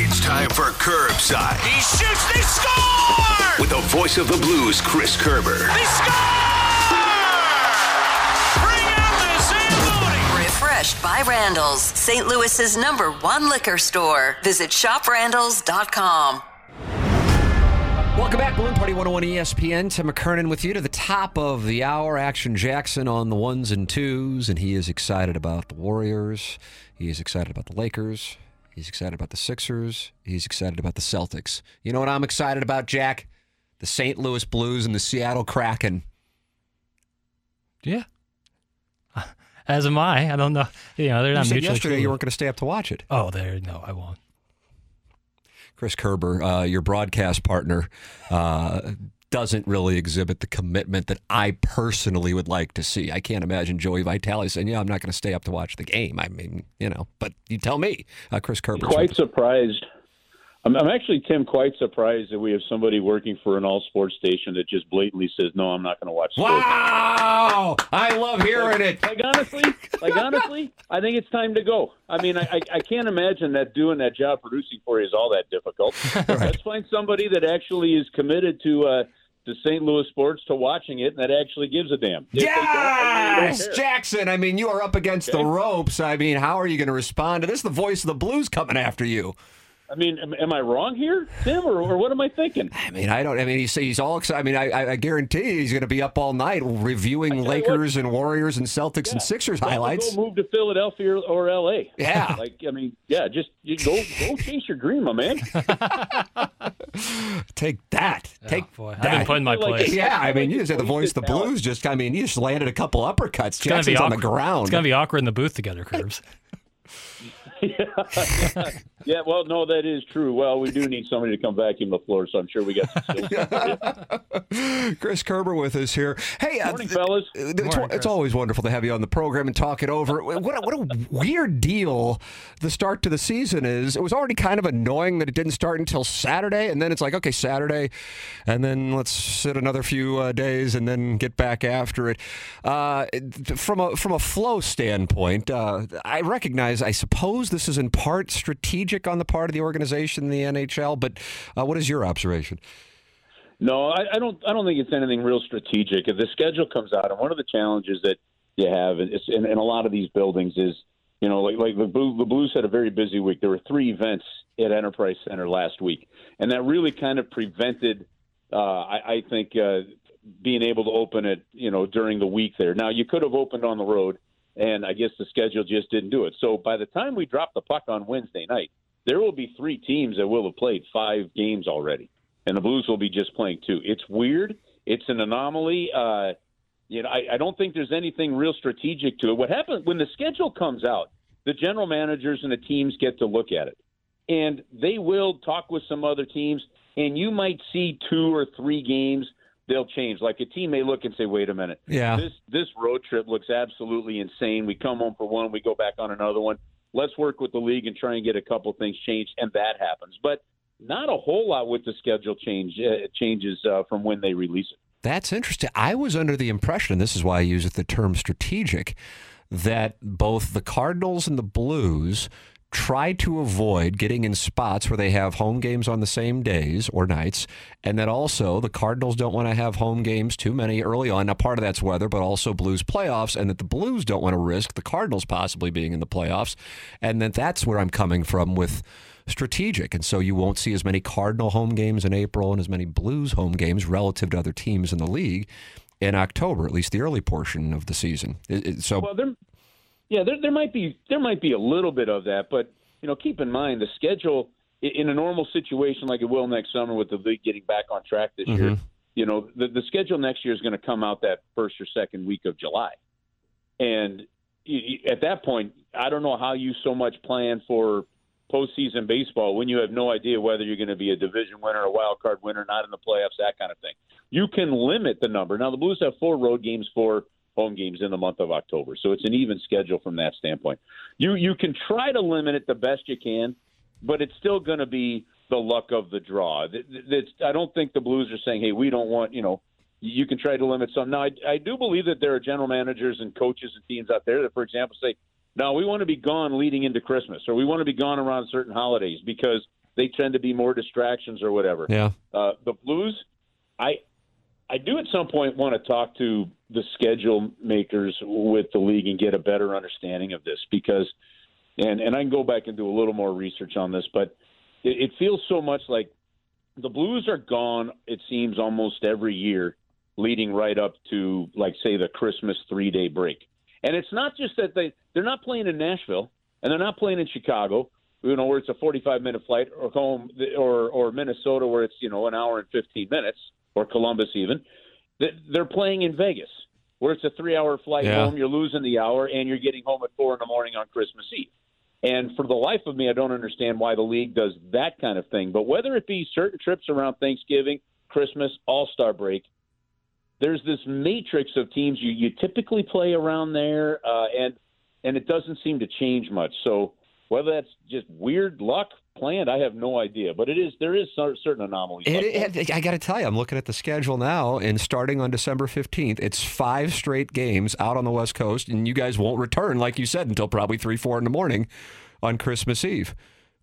It's time for Curbside. He shoots, they score! With the voice of the Blues, Chris Kerber. They score! Bring out the Zamboni! Refreshed by Randall's, St. Louis's number one liquor store. Visit shoprandalls.com. Welcome back, Balloon Party 101 ESPN. Tim McKernan with you to the top of the hour. Action Jackson on the ones and twos, and he is excited about the Warriors. He is excited about the Lakers. He's excited about the Sixers. He's excited about the Celtics. You know what I'm excited about, Jack? The St. Louis Blues and the Seattle Kraken. Yeah. As am I. I don't know. You know, they're You not said mutually yesterday you weren't going to stay up to watch it. Oh, there. No, I won't. Chris Kerber, uh, your broadcast partner, uh, doesn't really exhibit the commitment that I personally would like to see. I can't imagine Joey Vitale saying, "Yeah, I'm not going to stay up to watch the game." I mean, you know, but you tell me, uh, Chris Kerber. quite surprised. I'm, I'm actually, Tim, quite surprised that we have somebody working for an all sports station that just blatantly says, "No, I'm not going to watch." sports." Wow, I love hearing it. Like honestly, like honestly, I think it's time to go. I mean, I, I, I can't imagine that doing that job producing for you is all that difficult. Let's find somebody that actually is committed to uh, to St. Louis sports, to watching it, and that actually gives a damn. If they I really Yes. Jackson. I mean, you are up against the ropes. I mean, how are you going to respond to this? The voice of the blues coming after you. I mean, am, am I wrong here, Tim, or, or what am I thinking? I mean, I don't. I mean, he's he's all excited. I mean, I, I- guarantee he's going to be up all night reviewing Lakers and Warriors and Celtics and Sixers highlights. Go move to Philadelphia or, or L.A. Yeah. like I mean, yeah, just you go go chase your dream, my man. Take that. Oh, Take Oh, boy, I've that. been put in my place. Yeah, I mean, you just had the voice of the blues. Just, I mean, you just landed a couple uppercuts. It's Jackson's on the ground. It's gonna be awkward in the booth together, Curbs. yeah, yeah, well, no, that is true. Well, we do need somebody to come vacuum the floor, so I'm sure we got some skills. Chris Kerber with us here. Hey, uh, Morning, fellas. It's, Morning, it's Chris. always wonderful to have you on the program and talk it over. What a, what a weird deal the start to the season is. It was already kind of annoying that it didn't start until Saturday, and then it's like, okay, Saturday, and then let's sit another few uh, days and then get back after it. Uh, from a from a flow standpoint, uh, I recognize, I suppose this is in part strategic on the part of the organization, the NHL, but uh, what is your observation? No, I, I don't. I don't think it's anything real strategic. If the schedule comes out, and one of the challenges that you have is, in, in a lot of these buildings is, you know, like like the, Blue, the Blues had a very busy week. There were three events at Enterprise Center last week, and that really kind of prevented, uh, I, I think, uh, being able to open it, you know, during the week there. Now you could have opened on the road, and I guess the schedule just didn't do it. So by the time we drop the puck on Wednesday night, there will be three teams that will have played five games already and the Blues will be just playing two. It's weird. It's an anomaly. Uh, you know, I, I don't think there's anything real strategic to it. What happens when the schedule comes out? The general managers and the teams get to look at it, and they will talk with some other teams, and you might see two or three games they'll change. Like a team may look and say, "Wait a minute, Yeah. this this road trip looks absolutely insane. We come home for one, we go back on another one. Let's work with the league and try and get a couple things changed, and that happens. But not a whole lot with the schedule change uh, changes uh, from when they release it. That's interesting. I was under the impression, and this is why I use the term strategic, that both the Cardinals and the Blues try to avoid getting in spots where they have home games on the same days or nights, and that also the Cardinals don't want to have home games too many early on. Now, part of that's weather, but also Blues playoffs, and that the Blues don't want to risk the Cardinals possibly being in the playoffs, and that that's where I'm coming from with strategic. And so you won't see as many Cardinal home games in April and as many Blues home games relative to other teams in the league in October, at least the early portion of the season. So Well, yeah, there, there might be there might be a little bit of that, but you know, keep in mind the schedule in a normal situation like it will next summer with the league getting back on track this year, Mhm. you know, the, the schedule next year is going to come out that first or second week of July. And at that point, I don't know how you so much plan for postseason baseball when you have no idea whether you're going to be a division winner, a wild card winner, not in the playoffs, that kind of thing. You can limit the number. Now, the Blues have four road games, four home games in the month of October, so it's an even schedule from that standpoint. You you can try to limit it the best you can, but it's still going to be the luck of the draw. It's, I don't think the Blues are saying, "Hey, we don't want," you know, you can try to limit some. Now, I, I do believe that there are general managers and coaches and teams out there that, for example, say, "No, we want to be gone leading into Christmas, or we want to be gone around certain holidays because they tend to be more distractions or whatever." Yeah. Uh, the Blues, I I do at some point want to talk to the schedule makers with the league and get a better understanding of this because, and and I can go back and do a little more research on this, but it, it feels so much like the Blues are gone. It seems almost every year, leading right up to like say the Christmas three day break, and it's not just that they they're not playing in Nashville and they're not playing in Chicago. You know, where it's a 45 minute flight, or home, or or Minnesota, where it's you know an hour and 15 minutes, or Columbus even. They- They're playing in Vegas, where it's a three hour flight Yeah. home. You're losing the hour, and you're getting home at four in the morning on Christmas Eve. And for the life of me, I don't understand why the league does that kind of thing. But whether it be certain trips around Thanksgiving, Christmas, All Star break, there's this matrix of teams you, you typically play around there, uh, and and it doesn't seem to change much. So whether that's just weird luck planned, I have no idea. But it is there is certain anomalies. It, it, I got to tell you, I'm looking at the schedule now, and starting on December 15th, it's five straight games out on the West Coast, and you guys won't return, like you said, until probably three, four in the morning on Christmas Eve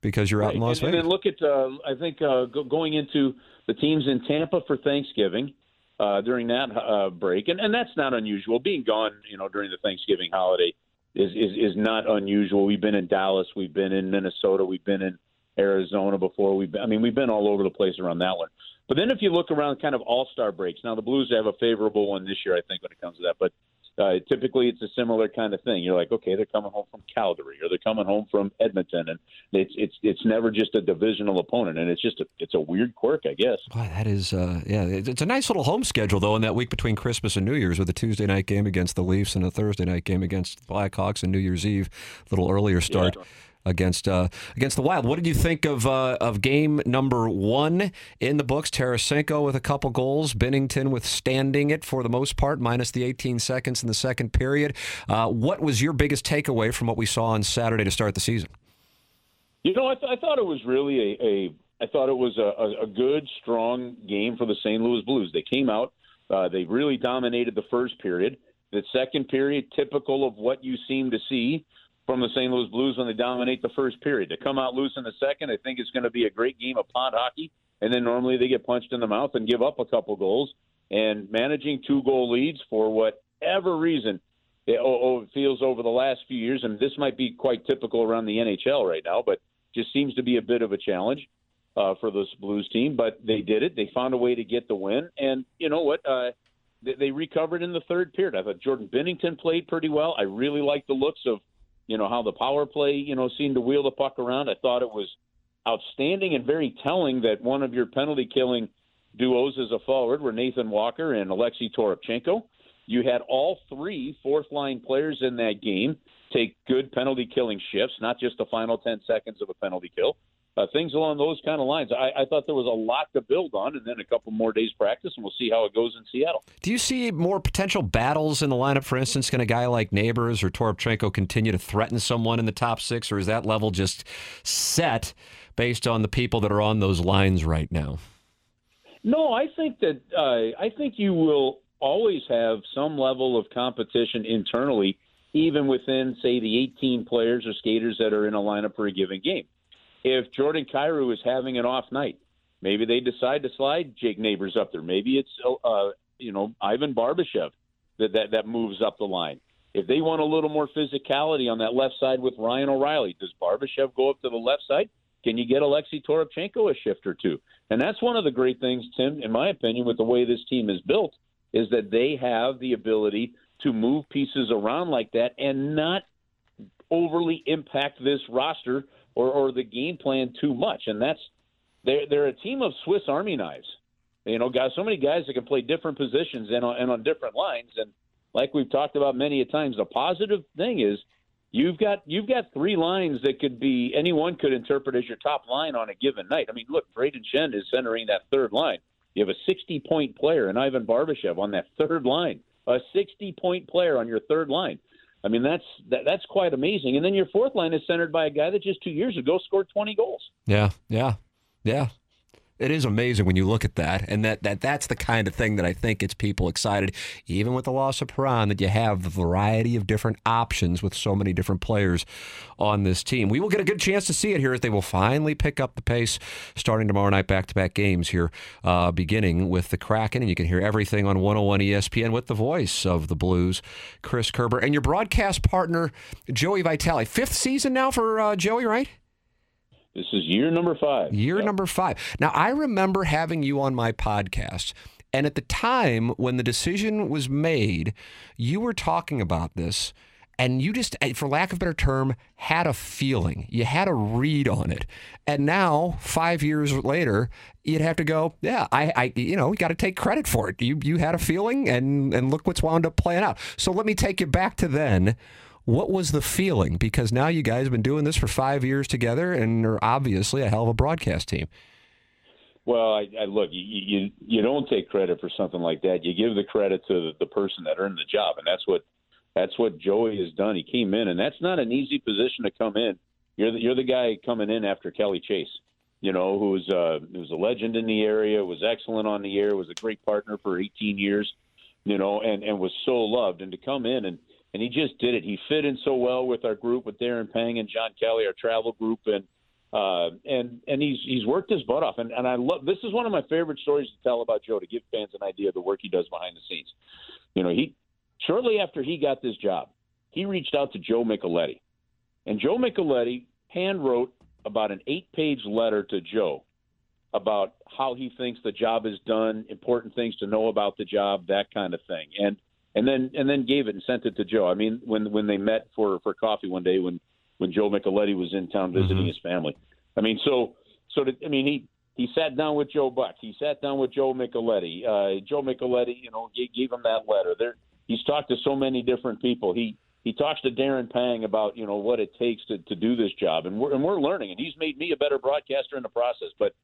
because you're out in Right. Las and, Vegas. And then look at, uh, I think, uh, go, going into the teams in Tampa for Thanksgiving uh, during that uh, break, and, and that's not unusual. Being gone, you know, during the Thanksgiving holiday is, is is not unusual. We've been in Dallas, we've been in Minnesota, we've been in Arizona before. We've been, I mean, we've been all over the place around that one. But then if you look around kind of all star breaks, now the Blues have a favorable one this year, I think, when it comes to that. But uh, typically it's a similar kind of thing. You're like, okay, they're coming home from Calgary or they're coming home from Edmonton, and it's it's it's never just a divisional opponent, and it's just a it's a weird quirk, I guess. Boy, that is, uh, yeah, it's a nice little home schedule, though, in that week between Christmas and New Year's with a Tuesday night game against the Leafs and a Thursday night game against the Blackhawks and New Year's Eve, a little earlier start. Against uh, against the Wild, what did you think of uh, of game number one in the books? Tarasenko with a couple goals, Binnington withstanding it for the most part, minus the 18 seconds in the second period. Uh, what was your biggest takeaway from what we saw on Saturday to start the season? You know, I, th- I thought it was really a, a I thought it was a, a good, strong game for the St. Louis Blues. They came out, uh, they really dominated the first period. The second period, typical of what you seem to see from the St. Louis Blues when they dominate the first period. To come out loose in the second, I think it's going to be a great game of pond hockey. And then normally they get punched in the mouth and give up a couple goals. And managing two goal leads for whatever reason it, feels over the last few years, and this might be quite typical around the NHL right now, but just seems to be a bit of a challenge uh, for this Blues team. But they did it. They found a way to get the win, and you know what? Uh, they recovered in the third period. I thought Jordan Binnington played pretty well. I really like the looks of you know how the power play you know seemed to wheel the puck around. I thought it was outstanding and very telling that one of your penalty killing duos as a forward were Nathan Walker and Alexei Toropchenko. You had all three fourth line players in that game take good penalty killing shifts, not just the final 10 seconds of a penalty kill. Uh, things along those kind of lines. I, I thought there was a lot to build on, and then a couple more days practice, and we'll see how it goes in Seattle. Do you see more potential battles in the lineup? For instance, can a guy like Neighbours or Toropchenko continue to threaten someone in the top six, or is that level just set based on the people that are on those lines right now? No, I think that uh, I think you will always have some level of competition internally, even within, say, the 18 players or skaters that are in a lineup for a given game. If Jordan Kyrou is having an off night, maybe they decide to slide Jake Neighbours up there. Maybe it's uh, you know Ivan Barbashev that, that that moves up the line. If they want a little more physicality on that left side with Ryan O'Reilly, does Barbashev go up to the left side? Can you get Alexei Toropchenko a shift or two? And that's one of the great things, Tim, in my opinion, with the way this team is built, is that they have the ability to move pieces around like that and not overly impact this roster or or the game plan too much, and that's they're they're a team of Swiss Army knives. You know, guys, so many guys that can play different positions and on, and on different lines, and like we've talked about many a times, the positive thing is you've got you've got three lines that could be anyone could interpret as your top line on a given night. I mean, look, Brayden Schenn is centering that third line. You have a 60 point player and Ivan Barbashev on that third line, a 60 point player on your third line. I mean, that's that, that's quite amazing. And then your fourth line is centered by a guy that just two years ago scored 20 goals. Yeah, yeah, yeah. It is amazing when you look at that, and that, that that's the kind of thing that I think gets people excited, even with the loss of Perron, that you have the variety of different options with so many different players on this team. We will get a good chance to see it here as they will finally pick up the pace starting tomorrow night, back to back games here, uh, beginning with the Kraken. And you can hear everything on 101 ESPN with the voice of the Blues, Chris Kerber, and your broadcast partner, Joey Vitale. Fifth season now for uh, Joey, right? This is year number five. Year Yep. number five. Now, I remember having you on my podcast. And at the time when the decision was made, you were talking about this. And you just, eh, for lack of a better term, had a feeling. You had a read on it. And now, five years later, you'd have to go, yeah, I, I you know, you got to take credit for it. You, you had a feeling, and and look what's wound up playing out. So let me take you back to then. What was the feeling? Because now you guys have been doing this for five years together and are obviously a hell of a broadcast team. Well, I, I look, you, you you don't take credit for something like that. You give the credit to the, person that earned the job, and that's what that's what Joey has done. He came in, and that's not an easy position to come in. You're the, you're the guy coming in after Kelly Chase, you know, who was uh, who's a legend in the area, was excellent on the air, was a great partner for 18 years, you know, and and was so loved. And to come in and and he just did it. He fit in so well with our group, with Darren Pang and John Kelly, our travel group, and uh, and and he's he's worked his butt off. And and I love this is one of my favorite stories to tell about Joe to give fans an idea of the work he does behind the scenes. You know, he shortly after he got this job, he reached out to Joe Micheletti, and Joe Micheletti hand wrote about an eight page letter to Joe about how he thinks the job is done, important things to know about the job, that kind of thing, and and then and then gave it and sent it to Joe. I mean, when when they met for for coffee one day when when Joe Micheletti was in town visiting his family. I mean, so so to, I mean he he sat down with Joe Buck. He sat down with Joe Micheletti. Uh, Joe Micheletti, you know, gave, gave him that letter. There, he's talked to so many different people. He he talks to Darren Pang about you know what it takes to to do this job, and we're and we're learning. And he's made me a better broadcaster in the process. But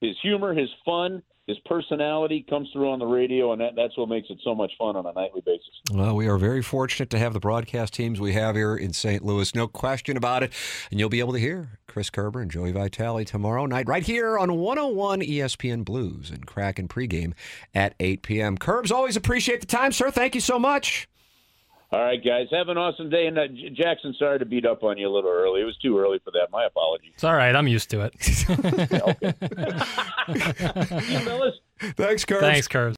his humor, his fun, his personality comes through on the radio, and that, that's what makes it so much fun on a nightly basis. Well, we are very fortunate to have the broadcast teams we have here in St. Louis. No question about it. And you'll be able to hear Chris Kerber and Joey Vitale tomorrow night right here on 101 ESPN Blues and Kraken pregame at 8 p.m. Curbs, always appreciate the time, sir. Thank you so much. All right, guys, have an awesome day. And uh, Jackson, sorry to beat up on you a little early. It was too early for that. My apologies. It's all right. I'm used to it. Fellas, Thanks, Curbs. Thanks, Curbs.